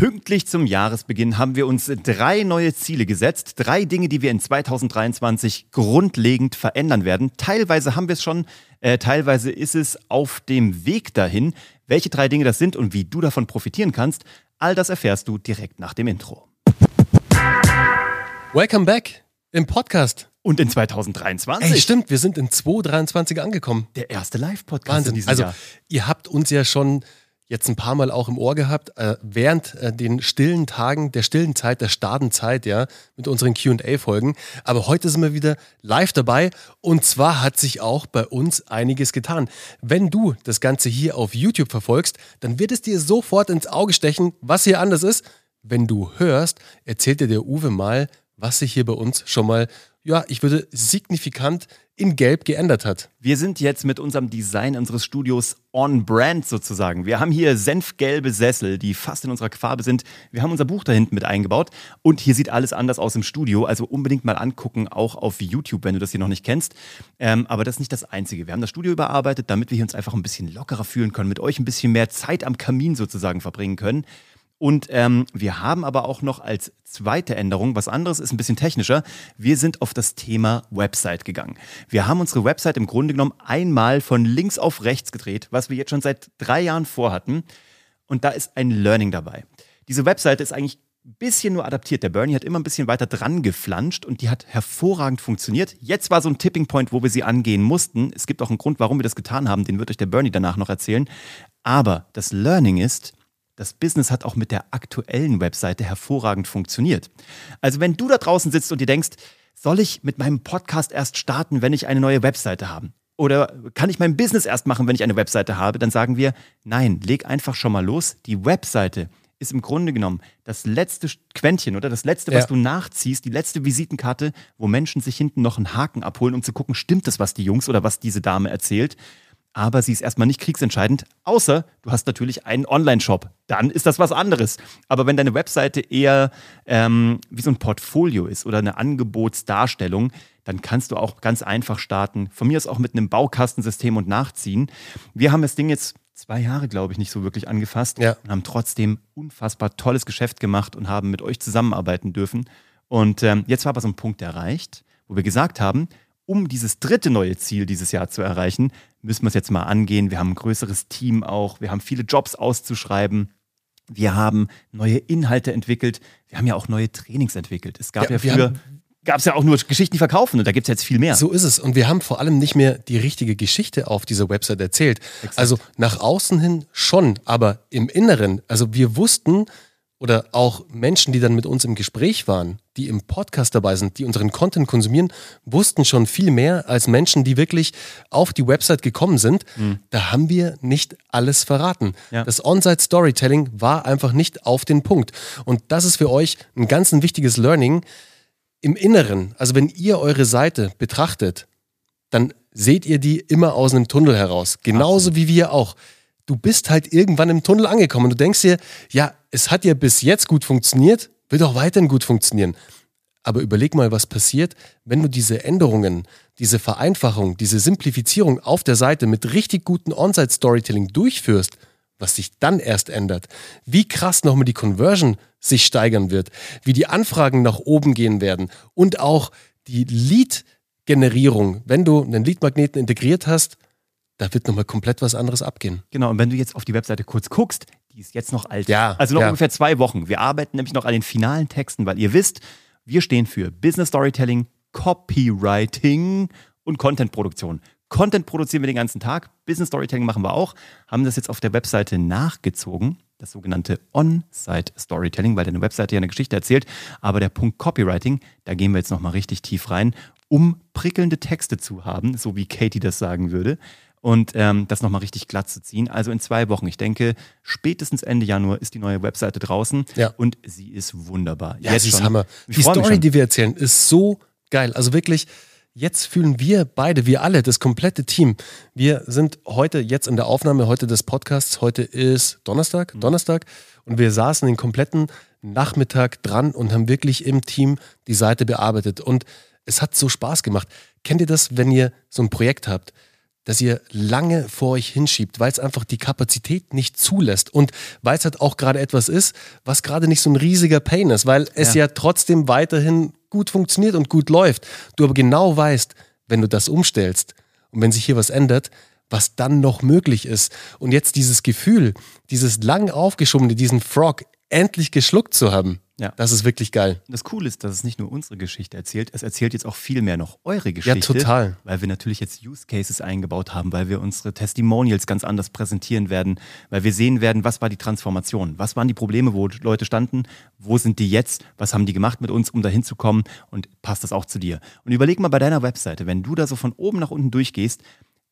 Pünktlich zum Jahresbeginn haben wir uns drei neue Ziele gesetzt. Drei Dinge, die wir in 2023 grundlegend verändern werden. Teilweise haben wir es schon, äh, teilweise ist es auf dem Weg dahin. Welche drei Dinge das sind und wie du davon profitieren kannst, all das erfährst du direkt nach dem Intro. Welcome back im Podcast. Und in 2023. Ey, stimmt, wir sind in 2023 angekommen. Der erste Live-Podcast in diesem also, Jahr. ihr habt uns ja schon jetzt ein paar Mal auch im Ohr gehabt, äh, während äh, den stillen Tagen, der stillen Zeit, der Stadenzeit, ja, mit unseren QA-Folgen. Aber heute sind wir wieder live dabei und zwar hat sich auch bei uns einiges getan. Wenn du das Ganze hier auf YouTube verfolgst, dann wird es dir sofort ins Auge stechen, was hier anders ist. Wenn du hörst, erzählt dir der Uwe mal, was sich hier bei uns schon mal, ja, ich würde signifikant in Gelb geändert hat. Wir sind jetzt mit unserem Design unseres Studios on brand sozusagen. Wir haben hier senfgelbe Sessel, die fast in unserer Farbe sind. Wir haben unser Buch da hinten mit eingebaut und hier sieht alles anders aus im Studio. Also unbedingt mal angucken, auch auf YouTube, wenn du das hier noch nicht kennst. Ähm, aber das ist nicht das Einzige. Wir haben das Studio überarbeitet, damit wir hier uns einfach ein bisschen lockerer fühlen können, mit euch ein bisschen mehr Zeit am Kamin sozusagen verbringen können. Und ähm, wir haben aber auch noch als zweite Änderung, was anderes ist ein bisschen technischer, wir sind auf das Thema Website gegangen. Wir haben unsere Website im Grunde genommen einmal von links auf rechts gedreht, was wir jetzt schon seit drei Jahren vorhatten. Und da ist ein Learning dabei. Diese Website ist eigentlich ein bisschen nur adaptiert. Der Bernie hat immer ein bisschen weiter dran geflanscht und die hat hervorragend funktioniert. Jetzt war so ein Tipping Point, wo wir sie angehen mussten. Es gibt auch einen Grund, warum wir das getan haben, den wird euch der Bernie danach noch erzählen. Aber das Learning ist, das Business hat auch mit der aktuellen Webseite hervorragend funktioniert. Also wenn du da draußen sitzt und dir denkst, soll ich mit meinem Podcast erst starten, wenn ich eine neue Webseite habe? Oder kann ich mein Business erst machen, wenn ich eine Webseite habe? Dann sagen wir, nein, leg einfach schon mal los. Die Webseite ist im Grunde genommen das letzte Quäntchen oder das letzte, was ja. du nachziehst, die letzte Visitenkarte, wo Menschen sich hinten noch einen Haken abholen, um zu gucken, stimmt das, was die Jungs oder was diese Dame erzählt? Aber sie ist erstmal nicht kriegsentscheidend, außer du hast natürlich einen Online-Shop. Dann ist das was anderes. Aber wenn deine Webseite eher ähm, wie so ein Portfolio ist oder eine Angebotsdarstellung, dann kannst du auch ganz einfach starten. Von mir ist auch mit einem Baukastensystem und nachziehen. Wir haben das Ding jetzt zwei Jahre, glaube ich, nicht so wirklich angefasst ja. und haben trotzdem unfassbar tolles Geschäft gemacht und haben mit euch zusammenarbeiten dürfen. Und ähm, jetzt war aber so ein Punkt erreicht, wo wir gesagt haben, um dieses dritte neue Ziel dieses Jahr zu erreichen, müssen wir es jetzt mal angehen. Wir haben ein größeres Team auch, wir haben viele Jobs auszuschreiben. Wir haben neue Inhalte entwickelt. Wir haben ja auch neue Trainings entwickelt. Es gab ja, ja früher gab es ja auch nur Geschichten, die verkaufen und da gibt es jetzt viel mehr. So ist es. Und wir haben vor allem nicht mehr die richtige Geschichte auf dieser Website erzählt. Exakt. Also nach außen hin schon, aber im Inneren, also wir wussten, oder auch Menschen, die dann mit uns im Gespräch waren, die im Podcast dabei sind, die unseren Content konsumieren, wussten schon viel mehr als Menschen, die wirklich auf die Website gekommen sind. Mhm. Da haben wir nicht alles verraten. Ja. Das On-Site Storytelling war einfach nicht auf den Punkt. Und das ist für euch ein ganz ein wichtiges Learning im Inneren. Also wenn ihr eure Seite betrachtet, dann seht ihr die immer aus einem Tunnel heraus. Genauso Absolut. wie wir auch du bist halt irgendwann im Tunnel angekommen. Du denkst dir, ja, es hat ja bis jetzt gut funktioniert, wird auch weiterhin gut funktionieren. Aber überleg mal, was passiert, wenn du diese Änderungen, diese Vereinfachung, diese Simplifizierung auf der Seite mit richtig guten On-Site-Storytelling durchführst, was sich dann erst ändert, wie krass nochmal die Conversion sich steigern wird, wie die Anfragen nach oben gehen werden und auch die Lead-Generierung, wenn du einen Lead-Magneten integriert hast, da wird nochmal komplett was anderes abgehen. Genau, und wenn du jetzt auf die Webseite kurz guckst, die ist jetzt noch alt. Ja. Also noch ja. ungefähr zwei Wochen. Wir arbeiten nämlich noch an den finalen Texten, weil ihr wisst, wir stehen für Business Storytelling, Copywriting und Contentproduktion. Content produzieren wir den ganzen Tag, Business Storytelling machen wir auch, haben das jetzt auf der Webseite nachgezogen, das sogenannte On-Site Storytelling, weil deine Webseite ja eine Geschichte erzählt, aber der Punkt Copywriting, da gehen wir jetzt nochmal richtig tief rein, um prickelnde Texte zu haben, so wie Katie das sagen würde und ähm, das nochmal richtig glatt zu ziehen. Also in zwei Wochen. Ich denke, spätestens Ende Januar ist die neue Webseite draußen ja. und sie ist wunderbar. Ja, Jetzt sie ist Hammer. die Story, die wir erzählen, ist so geil. Also wirklich, jetzt fühlen wir beide, wir alle, das komplette Team. Wir sind heute jetzt in der Aufnahme heute des Podcasts. Heute ist Donnerstag, mhm. Donnerstag und wir saßen den kompletten Nachmittag dran und haben wirklich im Team die Seite bearbeitet und es hat so Spaß gemacht. Kennt ihr das, wenn ihr so ein Projekt habt? Dass ihr lange vor euch hinschiebt, weil es einfach die Kapazität nicht zulässt und weil es halt auch gerade etwas ist, was gerade nicht so ein riesiger Pain ist, weil es ja. ja trotzdem weiterhin gut funktioniert und gut läuft. Du aber genau weißt, wenn du das umstellst und wenn sich hier was ändert, was dann noch möglich ist. Und jetzt dieses Gefühl, dieses lang aufgeschobene, diesen Frog endlich geschluckt zu haben. Ja. Das ist wirklich geil. Das Coole ist, dass es nicht nur unsere Geschichte erzählt, es erzählt jetzt auch viel mehr noch eure Geschichte. Ja, total. Weil wir natürlich jetzt Use Cases eingebaut haben, weil wir unsere Testimonials ganz anders präsentieren werden, weil wir sehen werden, was war die Transformation, was waren die Probleme, wo Leute standen, wo sind die jetzt, was haben die gemacht mit uns, um dahin zu kommen und passt das auch zu dir. Und überleg mal bei deiner Webseite, wenn du da so von oben nach unten durchgehst,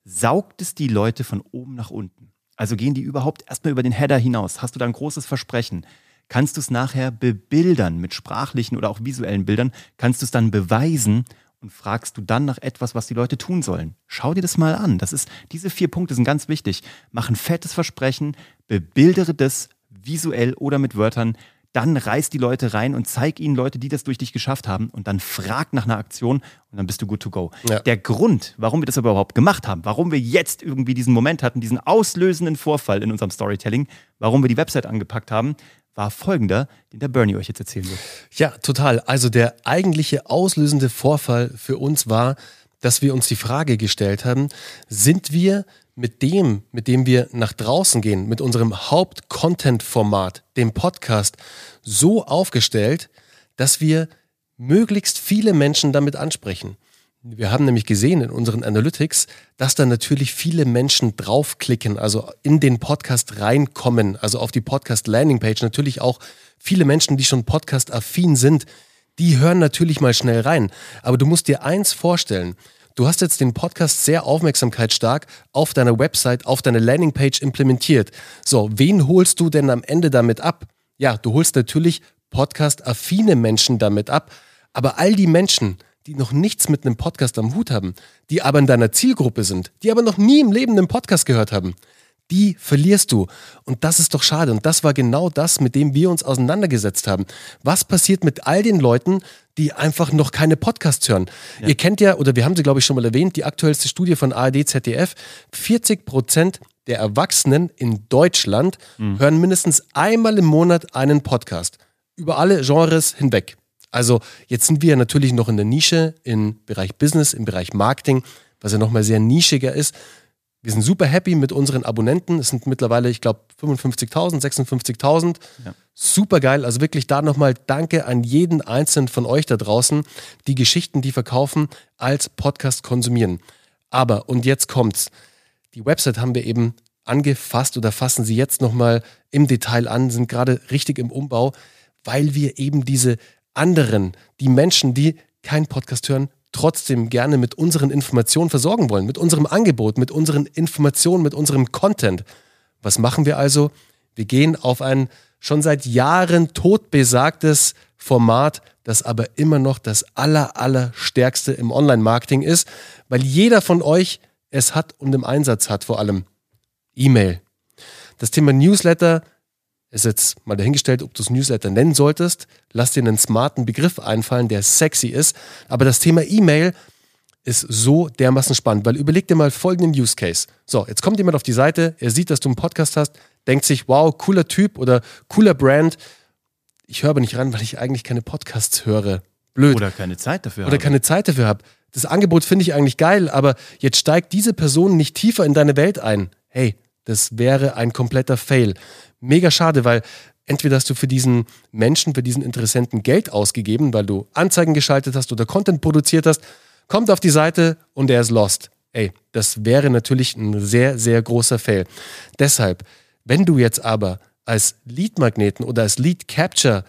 saugt es die Leute von oben nach unten. Also gehen die überhaupt erstmal über den Header hinaus? Hast du da ein großes Versprechen? Kannst du es nachher bebildern mit sprachlichen oder auch visuellen Bildern, kannst du es dann beweisen und fragst du dann nach etwas, was die Leute tun sollen. Schau dir das mal an. Das ist, diese vier Punkte sind ganz wichtig. Mach ein fettes Versprechen, bebildere das visuell oder mit Wörtern, dann reiß die Leute rein und zeig ihnen Leute, die das durch dich geschafft haben und dann frag nach einer Aktion und dann bist du good to go. Ja. Der Grund, warum wir das aber überhaupt gemacht haben, warum wir jetzt irgendwie diesen Moment hatten, diesen auslösenden Vorfall in unserem Storytelling, warum wir die Website angepackt haben, war folgender, den der Bernie euch jetzt erzählen wird. Ja, total. Also der eigentliche auslösende Vorfall für uns war, dass wir uns die Frage gestellt haben, sind wir mit dem, mit dem wir nach draußen gehen, mit unserem Haupt-Content-Format, dem Podcast, so aufgestellt, dass wir möglichst viele Menschen damit ansprechen. Wir haben nämlich gesehen in unseren Analytics, dass da natürlich viele Menschen draufklicken, also in den Podcast reinkommen, also auf die Podcast Landingpage. Natürlich auch viele Menschen, die schon Podcast-affin sind, die hören natürlich mal schnell rein. Aber du musst dir eins vorstellen. Du hast jetzt den Podcast sehr aufmerksamkeitsstark auf deiner Website, auf deiner Landingpage implementiert. So, wen holst du denn am Ende damit ab? Ja, du holst natürlich Podcast-affine Menschen damit ab. Aber all die Menschen, die noch nichts mit einem Podcast am Hut haben, die aber in deiner Zielgruppe sind, die aber noch nie im Leben einen Podcast gehört haben, die verlierst du. Und das ist doch schade. Und das war genau das, mit dem wir uns auseinandergesetzt haben. Was passiert mit all den Leuten, die einfach noch keine Podcasts hören? Ja. Ihr kennt ja, oder wir haben sie, glaube ich, schon mal erwähnt, die aktuellste Studie von ARD ZDF. 40 Prozent der Erwachsenen in Deutschland mhm. hören mindestens einmal im Monat einen Podcast. Über alle Genres hinweg. Also jetzt sind wir natürlich noch in der Nische im Bereich Business, im Bereich Marketing, was ja nochmal sehr nischiger ist. Wir sind super happy mit unseren Abonnenten. Es sind mittlerweile, ich glaube, 55.000, 56.000. Ja. Super geil. Also wirklich da nochmal Danke an jeden einzelnen von euch da draußen, die Geschichten, die verkaufen, als Podcast konsumieren. Aber, und jetzt kommt's. Die Website haben wir eben angefasst oder fassen sie jetzt nochmal im Detail an, sind gerade richtig im Umbau, weil wir eben diese anderen, die Menschen, die keinen Podcast hören, trotzdem gerne mit unseren Informationen versorgen wollen, mit unserem Angebot, mit unseren Informationen, mit unserem Content. Was machen wir also? Wir gehen auf ein schon seit Jahren totbesagtes Format, das aber immer noch das aller, aller stärkste im Online-Marketing ist, weil jeder von euch es hat und im Einsatz hat vor allem. E-Mail. Das Thema Newsletter ist jetzt mal dahingestellt, ob du es Newsletter nennen solltest. Lass dir einen smarten Begriff einfallen, der sexy ist. Aber das Thema E-Mail ist so dermaßen spannend, weil überleg dir mal folgenden Use Case. So, jetzt kommt jemand auf die Seite, er sieht, dass du einen Podcast hast, denkt sich, wow, cooler Typ oder cooler Brand. Ich höre aber nicht ran, weil ich eigentlich keine Podcasts höre. Blöd. Oder keine Zeit dafür Oder habe. keine Zeit dafür habe. Das Angebot finde ich eigentlich geil, aber jetzt steigt diese Person nicht tiefer in deine Welt ein. Hey, das wäre ein kompletter Fail mega schade, weil entweder hast du für diesen Menschen, für diesen Interessenten Geld ausgegeben, weil du Anzeigen geschaltet hast oder Content produziert hast, kommt auf die Seite und er ist lost. Ey, das wäre natürlich ein sehr, sehr großer Fail. Deshalb, wenn du jetzt aber als Lead-Magneten oder als Lead-Capture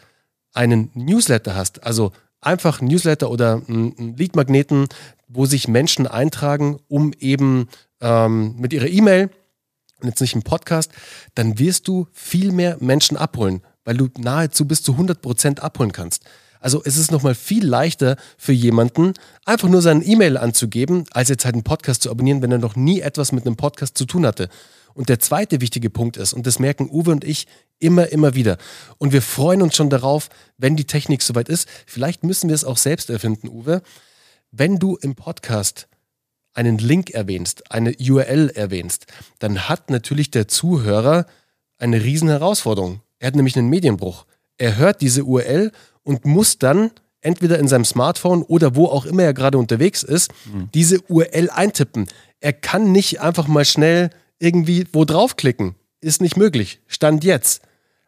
einen Newsletter hast, also einfach Newsletter oder einen Lead-Magneten, wo sich Menschen eintragen, um eben ähm, mit ihrer E-Mail jetzt nicht im Podcast, dann wirst du viel mehr Menschen abholen, weil du nahezu bis zu 100 Prozent abholen kannst. Also es ist nochmal viel leichter für jemanden, einfach nur seine E-Mail anzugeben, als jetzt halt einen Podcast zu abonnieren, wenn er noch nie etwas mit einem Podcast zu tun hatte. Und der zweite wichtige Punkt ist, und das merken Uwe und ich immer, immer wieder, und wir freuen uns schon darauf, wenn die Technik soweit ist, vielleicht müssen wir es auch selbst erfinden, Uwe, wenn du im Podcast einen Link erwähnst, eine URL erwähnst, dann hat natürlich der Zuhörer eine riesen Herausforderung. Er hat nämlich einen Medienbruch. Er hört diese URL und muss dann entweder in seinem Smartphone oder wo auch immer er gerade unterwegs ist, mhm. diese URL eintippen. Er kann nicht einfach mal schnell irgendwie wo draufklicken. Ist nicht möglich. Stand jetzt.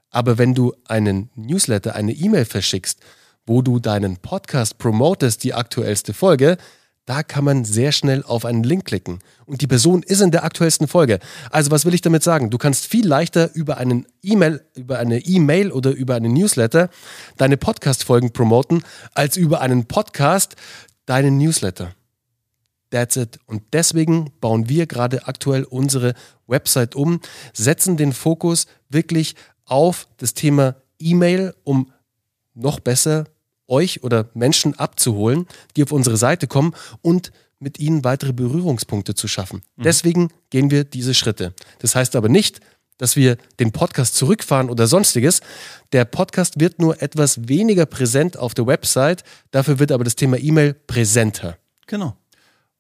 Aber wenn du einen Newsletter, eine E-Mail verschickst, wo du deinen Podcast promotest, die aktuellste Folge, da kann man sehr schnell auf einen Link klicken. Und die Person ist in der aktuellsten Folge. Also was will ich damit sagen? Du kannst viel leichter über einen E-Mail, über eine E-Mail oder über einen Newsletter deine Podcast-Folgen promoten, als über einen Podcast deinen Newsletter. That's it. Und deswegen bauen wir gerade aktuell unsere Website um, setzen den Fokus wirklich auf das Thema E-Mail, um noch besser euch oder Menschen abzuholen, die auf unsere Seite kommen und mit ihnen weitere Berührungspunkte zu schaffen. Mhm. Deswegen gehen wir diese Schritte. Das heißt aber nicht, dass wir den Podcast zurückfahren oder sonstiges. Der Podcast wird nur etwas weniger präsent auf der Website, dafür wird aber das Thema E-Mail präsenter. Genau.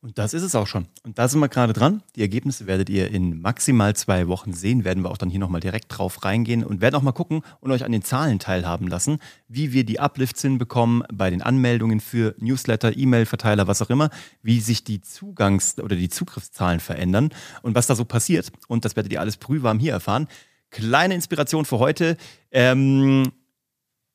Und das ist es auch schon. Und da sind wir gerade dran. Die Ergebnisse werdet ihr in maximal zwei Wochen sehen. Werden wir auch dann hier nochmal direkt drauf reingehen und werden auch mal gucken und euch an den Zahlen teilhaben lassen, wie wir die Uplifts hinbekommen bei den Anmeldungen für Newsletter, E-Mail-Verteiler, was auch immer, wie sich die Zugangs- oder die Zugriffszahlen verändern und was da so passiert. Und das werdet ihr alles prüfwarm hier erfahren. Kleine Inspiration für heute. Ähm,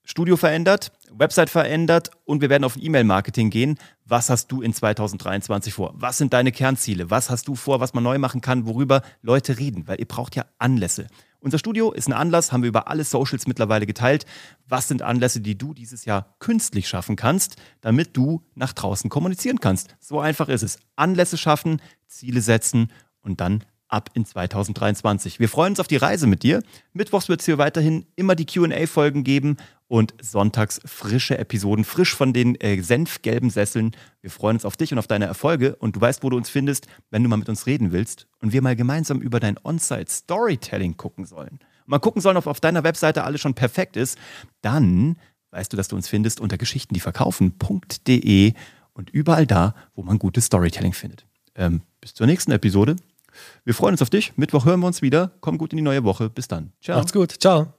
Studio verändert, Website verändert und wir werden auf E-Mail-Marketing gehen. Was hast du in 2023 vor? Was sind deine Kernziele? Was hast du vor, was man neu machen kann, worüber Leute reden? Weil ihr braucht ja Anlässe. Unser Studio ist ein Anlass, haben wir über alle Socials mittlerweile geteilt. Was sind Anlässe, die du dieses Jahr künstlich schaffen kannst, damit du nach draußen kommunizieren kannst? So einfach ist es. Anlässe schaffen, Ziele setzen und dann ab in 2023. Wir freuen uns auf die Reise mit dir. Mittwochs wird es hier weiterhin immer die QA-Folgen geben und sonntags frische Episoden, frisch von den äh, senfgelben Sesseln. Wir freuen uns auf dich und auf deine Erfolge und du weißt, wo du uns findest, wenn du mal mit uns reden willst und wir mal gemeinsam über dein On-Site Storytelling gucken sollen. Mal gucken sollen, ob auf deiner Webseite alles schon perfekt ist. Dann weißt du, dass du uns findest unter geschichtendieverkaufen.de und überall da, wo man gutes Storytelling findet. Ähm, bis zur nächsten Episode. Wir freuen uns auf dich. Mittwoch hören wir uns wieder. Komm gut in die neue Woche. Bis dann. Ciao. Macht's gut. Ciao.